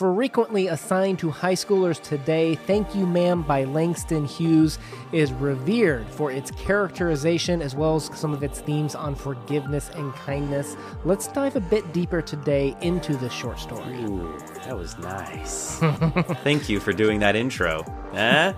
frequently assigned to high schoolers today, Thank You Ma'am by Langston Hughes is revered for its characterization as well as some of its themes on forgiveness and kindness. Let's dive a bit deeper today into this short story. Ooh, that was nice. Thank you for doing that intro. Eh?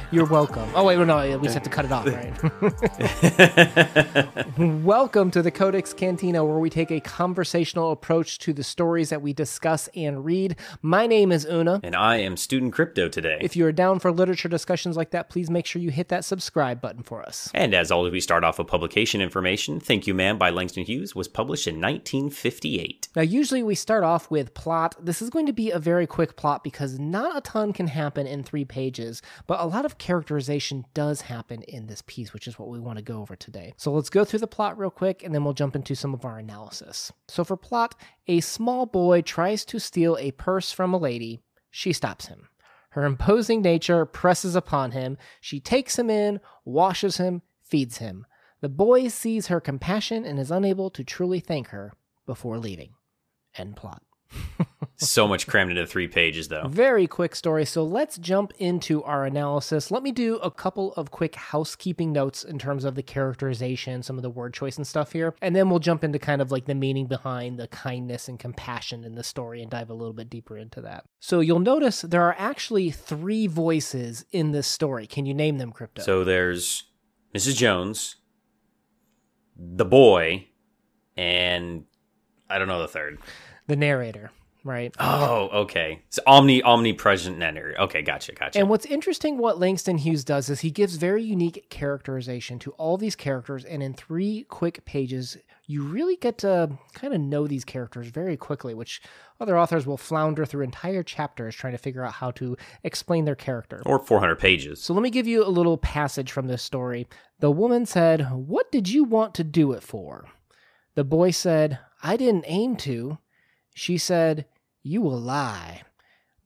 You're welcome. Oh, wait, no, we just have to cut it off, right? welcome to the Codex Cantina, where we take a conversational approach to the stories that we discuss and read. My name is Una. and I am Student Crypto today. If you are down for literature discussions like that, please make sure you hit that subscribe button for us. and as always, we start off with publication information. Thank You Ma'am by Langston Hughes was published in 1958. Now, usually we start off with plot. This is going to be a very quick plot because not a ton can happen in three pages, but a lot of characterization does happen in this piece, which is what we want to go over today. So let's go through the plot real quick and then we'll jump into some of our analysis. So, for plot, a small boy tries to steal a purse from a lady. She stops him. Her imposing nature presses upon him. She takes him in, washes him, feeds him. The boy sees her compassion and is unable to truly thank her before leaving. End plot. So much crammed into three pages, though. Very quick story. So let's jump into our analysis. Let me do a couple of quick housekeeping notes in terms of the characterization, some of the word choice and stuff here. And then we'll jump into kind of like the meaning behind the kindness and compassion in the story and dive a little bit deeper into that. So you'll notice there are actually three voices in this story. Can you name them, Crypto? So there's Mrs. Jones, the boy, and I don't know the third. The narrator, right? Oh, okay. So omni omnipresent narrator. Okay, gotcha, gotcha. And what's interesting, what Langston Hughes does is he gives very unique characterization to all these characters, and in three quick pages, you really get to kind of know these characters very quickly, which other authors will flounder through entire chapters trying to figure out how to explain their character. or 400 pages. So let me give you a little passage from this story. The woman said, What did you want to do it for? The boy said, I didn't aim to. She said, You will lie.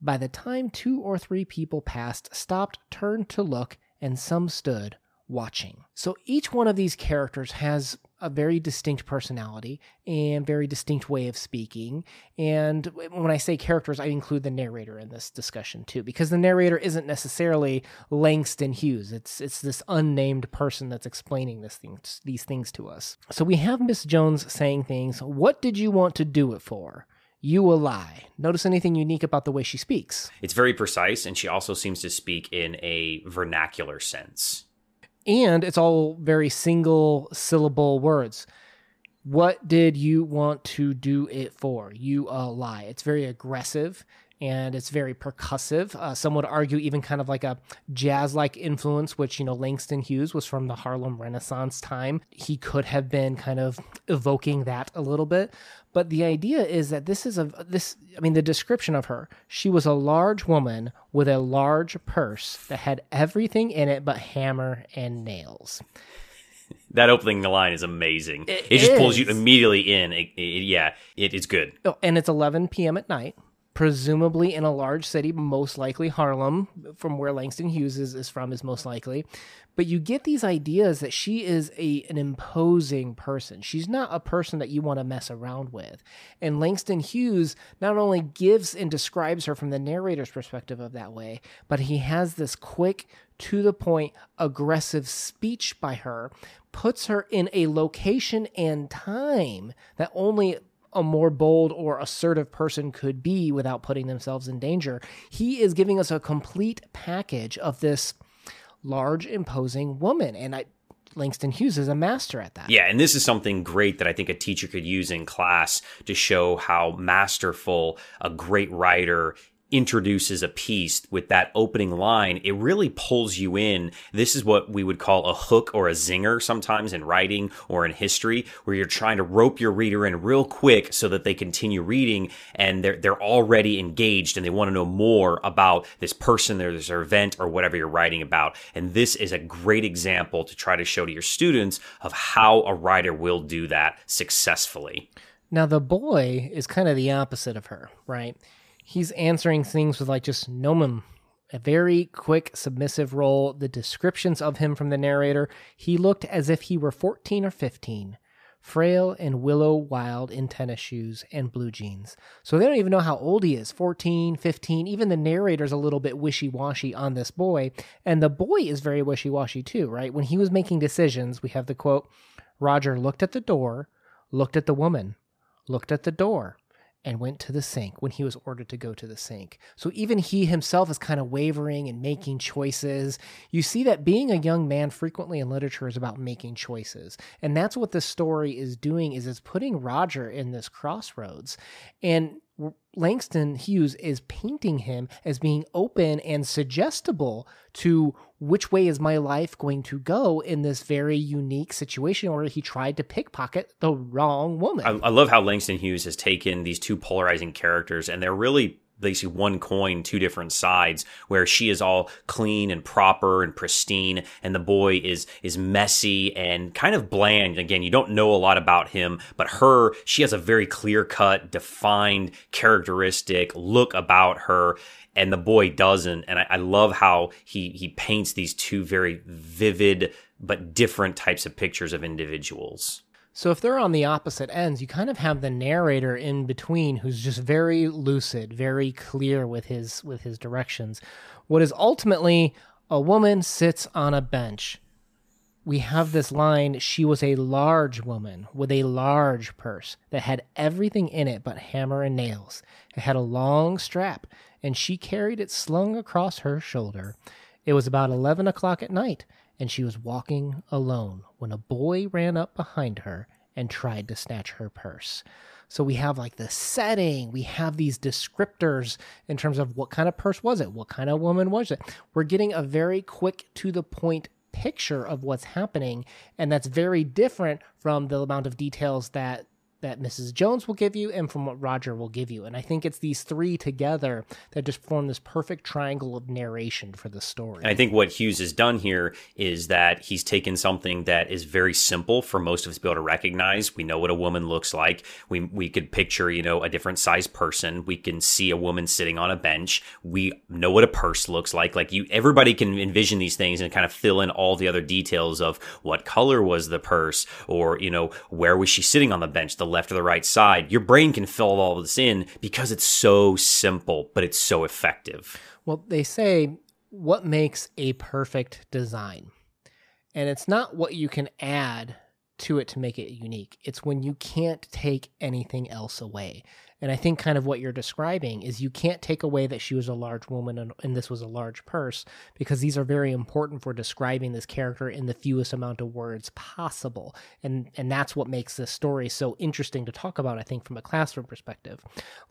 By the time two or three people passed, stopped, turned to look, and some stood watching. So each one of these characters has a very distinct personality and very distinct way of speaking. And when I say characters, I include the narrator in this discussion too, because the narrator isn't necessarily Langston Hughes. It's it's this unnamed person that's explaining this thing, these things to us. So we have Miss Jones saying things. What did you want to do it for? You will lie. Notice anything unique about the way she speaks. It's very precise, and she also seems to speak in a vernacular sense. and it's all very single syllable words. What did you want to do it for? You a lie. It's very aggressive and it's very percussive. Uh, some would argue even kind of like a jazz-like influence, which you know Langston Hughes was from the Harlem Renaissance time. He could have been kind of evoking that a little bit. But the idea is that this is a this. I mean, the description of her. She was a large woman with a large purse that had everything in it but hammer and nails. That opening line is amazing. It It, just pulls you immediately in. It, it- yeah, it is good. Oh, and it's 11 p.m. at night, presumably in a large city, most likely Harlem, from where Langston Hughes is, is from, is most likely. But you get these ideas that she is a an imposing person. She's not a person that you want to mess around with. And Langston Hughes not only gives and describes her from the narrator's perspective of that way, but he has this quick, to the point, aggressive speech by her, puts her in a location and time that only a more bold or assertive person could be without putting themselves in danger. He is giving us a complete package of this large, imposing woman. And I, Langston Hughes is a master at that. Yeah, and this is something great that I think a teacher could use in class to show how masterful a great writer introduces a piece with that opening line. It really pulls you in. This is what we would call a hook or a zinger sometimes in writing or in history, where you're trying to rope your reader in real quick so that they continue reading and they're they're already engaged and they want to know more about this person or this event or whatever you're writing about. And this is a great example to try to show to your students of how a writer will do that successfully. Now, the boy is kind of the opposite of her, right? He's answering things with like just nomen, a very quick, submissive role. The descriptions of him from the narrator, he looked as if he were 14 or 15. frail and willow wild in tennis shoes and blue jeans. So they don't even know how old he is 14, 15. Even the narrator's a little bit wishy washy on this boy. And the boy is very wishy washy too, right? When he was making decisions, we have the quote Roger looked at the door, looked at the woman, looked at the door, and went to the sink when he was ordered to go to the sink. So even he himself is kind of wavering and making choices. You see that being a young man frequently in literature is about making choices. And that's what this story is doing is it's putting Roger in this crossroads. And Langston Hughes is painting him as being open and suggestible to which way is my life going to go in this very unique situation where he tried to pickpocket the wrong woman. I, I love how Langston Hughes has taken these two polarizing characters and they're really they see one coin, two different sides, where she is all clean and proper and pristine, and the boy is is messy and kind of bland. Again, you don't know a lot about him, but her, she has a very clear cut, defined, characteristic look about her, and the boy doesn't. And I, I love how he he paints these two very vivid but different types of pictures of individuals. So if they're on the opposite ends, you kind of have the narrator in between who's just very lucid, very clear with his with his directions. What is ultimately a woman sits on a bench. We have this line, she was a large woman with a large purse that had everything in it but hammer and nails. It had a long strap, and she carried it slung across her shoulder. It was about eleven o'clock at night, and she was walking alone when a boy ran up behind her and tried to snatch her purse. So we have like the setting, we have these descriptors in terms of what kind of purse was it, what kind of woman was it. We're getting a very quick to the point picture of what's happening, and that's very different from the amount of details that that Mrs. Jones will give you and from what Roger will give you. And I think it's these three together that just form this perfect triangle of narration for the story. And I think what Hughes has done here is that he's taken something that is very simple for most of us to be able to recognize. We know what a woman looks like. We we could picture, you know, a different size person. We can see a woman sitting on a bench. We know what a purse looks like. Like you everybody can envision these things and kind of fill in all the other details of what color was the purse or, you know, where was she sitting on the bench? The left or the right side, your brain can fill all this in because it's so simple, but it's so effective. Well, they say what makes a perfect design? And it's not what you can add to it to make it unique. It's when you can't take anything else away. And I think kind of what you're describing is you can't take away that she was a large woman and, and, this was a large purse because these are very important for describing this character in the fewest amount of words possible. And and that's what makes this story so interesting to talk about I think from a classroom perspective.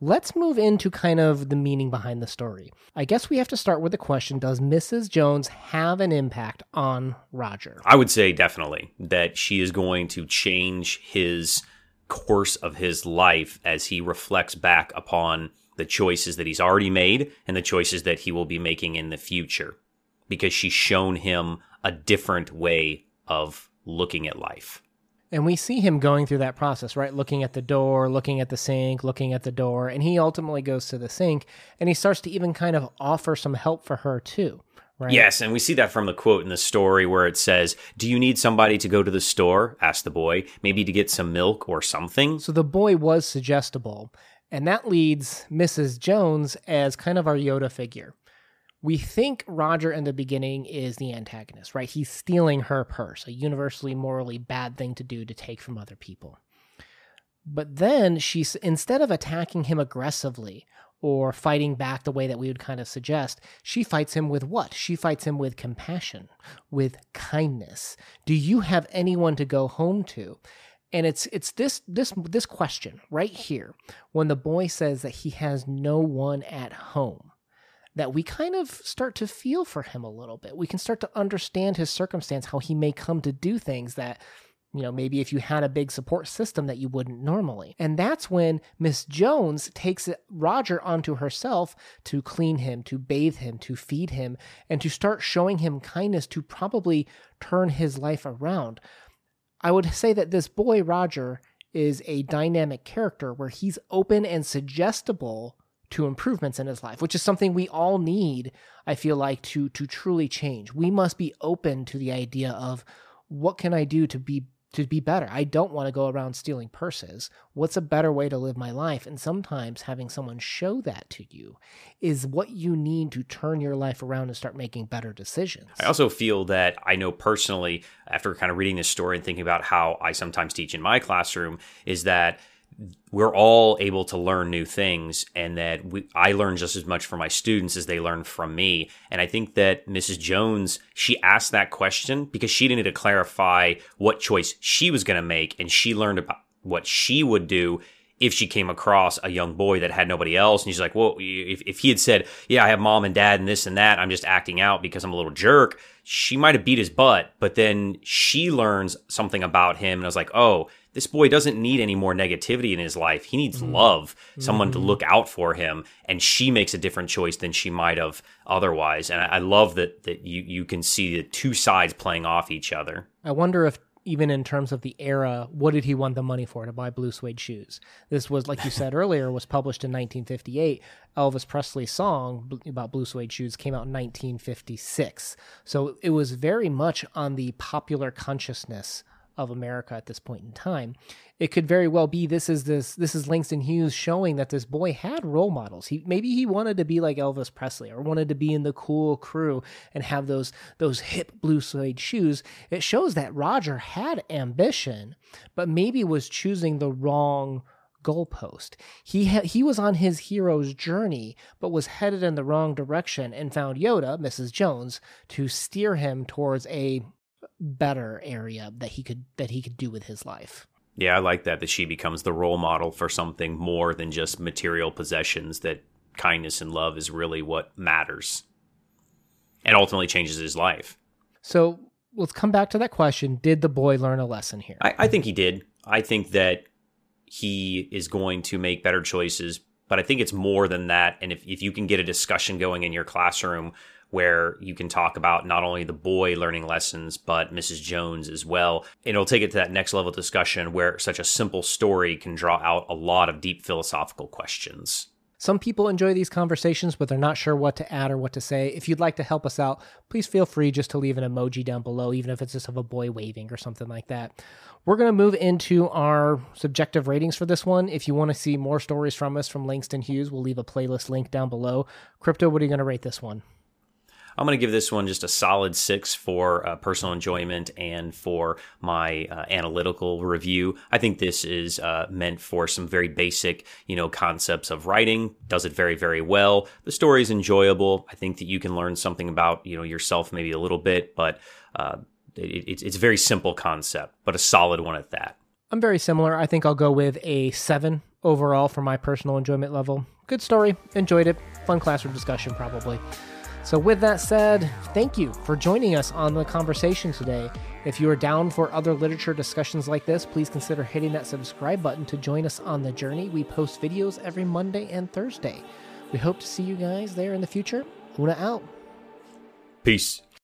Let's move into kind of the meaning behind the story. I guess we have to start with the question does Mrs. Jones have an impact on Roger? I would say definitely that she is going to change his course of his life as he reflects back upon the choices that he's already made and the choices that he will be making in the future because she's shown him a different way of looking at life. And we see him going through that process, right? Looking at the door, looking at the sink, looking at the door. And he ultimately goes to the sink and he starts to even kind of offer some help for her, too. Right. Yes, and we see that from the quote in the story where it says, Do you need somebody to go to the store? asked the boy, maybe to get some milk or something. So the boy was suggestible, and that leads Mrs. Jones as kind of our Yoda figure. We think Roger in the beginning is the antagonist, right? He's stealing her purse, a universally morally bad thing to do to take from other people. But then she's instead of attacking him aggressively or fighting back the way that we would kind of suggest, she fights him with what? She fights him with compassion, with kindness. Do you have anyone to go home to? And it's it's this this this question right here when the boy says that he has no one at home that we kind of start to feel for him a little bit. We can start to understand his circumstance, how he may come to do things that you know, maybe if you had a big support system that you wouldn't normally. And that's when Miss Jones takes Roger onto herself to clean him, to bathe him, to feed him, and to start showing him kindness to probably turn his life around. I would say that this boy, Roger, is a dynamic character where he's open and suggestible to improvements in his life, which is something we all need, I feel like, to to truly change. We must be open to the idea of what can I do to be to be better. I don't want to go around stealing purses. What's a better way to live my life? And sometimes having someone show that to you is what you need to turn your life around and start making better decisions. I also feel that I know personally, after kind of reading this story and thinking about how I sometimes teach in my classroom, is that we're all able to learn new things and that we, I learn just as much from my students as they learn from me. And I think that Mrs. Jones, she asked that question because she needed to clarify what choice she was going to make. And she learned about what she would do if she came across a young boy that had nobody else. And she's like, well, if, if he had said, yeah, I have mom and dad and this and that, I'm just acting out because I'm a little jerk. She might have beat his butt, but then she learns something about him. And I was like, oh, this boy doesn't need any more negativity in his life. He needs mm-hmm. love, someone mm-hmm. to look out for him. And she makes a different choice than she might have otherwise. And I, I love that that you you can see the two sides playing off each other. I wonder if even in terms of the era, what did he want the money for to buy blue suede shoes? This was, like you said earlier, was published in 1958. Elvis Presley's song about blue suede shoes came out in 1956. So it was very much on the popular consciousness of America at this point in time. It could very well be this is this this is Langston Hughes showing that this boy had role models. He maybe he wanted to be like Elvis Presley or wanted to be in the cool crew and have those those hip blue suede shoes. It shows that Roger had ambition, but maybe was choosing the wrong goalpost. He ha- he was on his hero's journey, but was headed in the wrong direction and found Yoda, Mrs. Jones, to steer him towards a better area that he could that he could do with his life. Yeah, I like that that she becomes the role model for something more than just material possessions that kindness and love is really what matters. And ultimately changes his life. So let's come back to that question. Did the boy learn a lesson here? I, I think he did. I think that he is going to make better choices, but I think it's more than that. And if, if you can get a discussion going in your classroom where you can talk about not only the boy learning lessons, but Mrs. Jones as well. It'll take it to that next level discussion where such a simple story can draw out a lot of deep philosophical questions. Some people enjoy these conversations, but they're not sure what to add or what to say. If you'd like to help us out, please feel free just to leave an emoji down below, even if it's just of a boy waving or something like that. We're going to move into our subjective ratings for this one. If you want to see more stories from us from Langston Hughes, we'll leave a playlist link down below. Crypto, what are you going to rate this one? I'm going to give this one just a solid six for uh, personal enjoyment and for my uh, analytical review. I think this is uh, meant for some very basic, you know, concepts of writing. Does it very, very well. The story is enjoyable. I think that you can learn something about, you know, yourself maybe a little bit, but uh, it, it's, it's a very simple concept, but a solid one at that. I'm very similar. I think I'll go with a seven overall for my personal enjoyment level. Good story. Enjoyed it. Fun classroom discussion, probably. So, with that said, thank you for joining us on the conversation today. If you are down for other literature discussions like this, please consider hitting that subscribe button to join us on the journey. We post videos every Monday and Thursday. We hope to see you guys there in the future. Una out. Peace.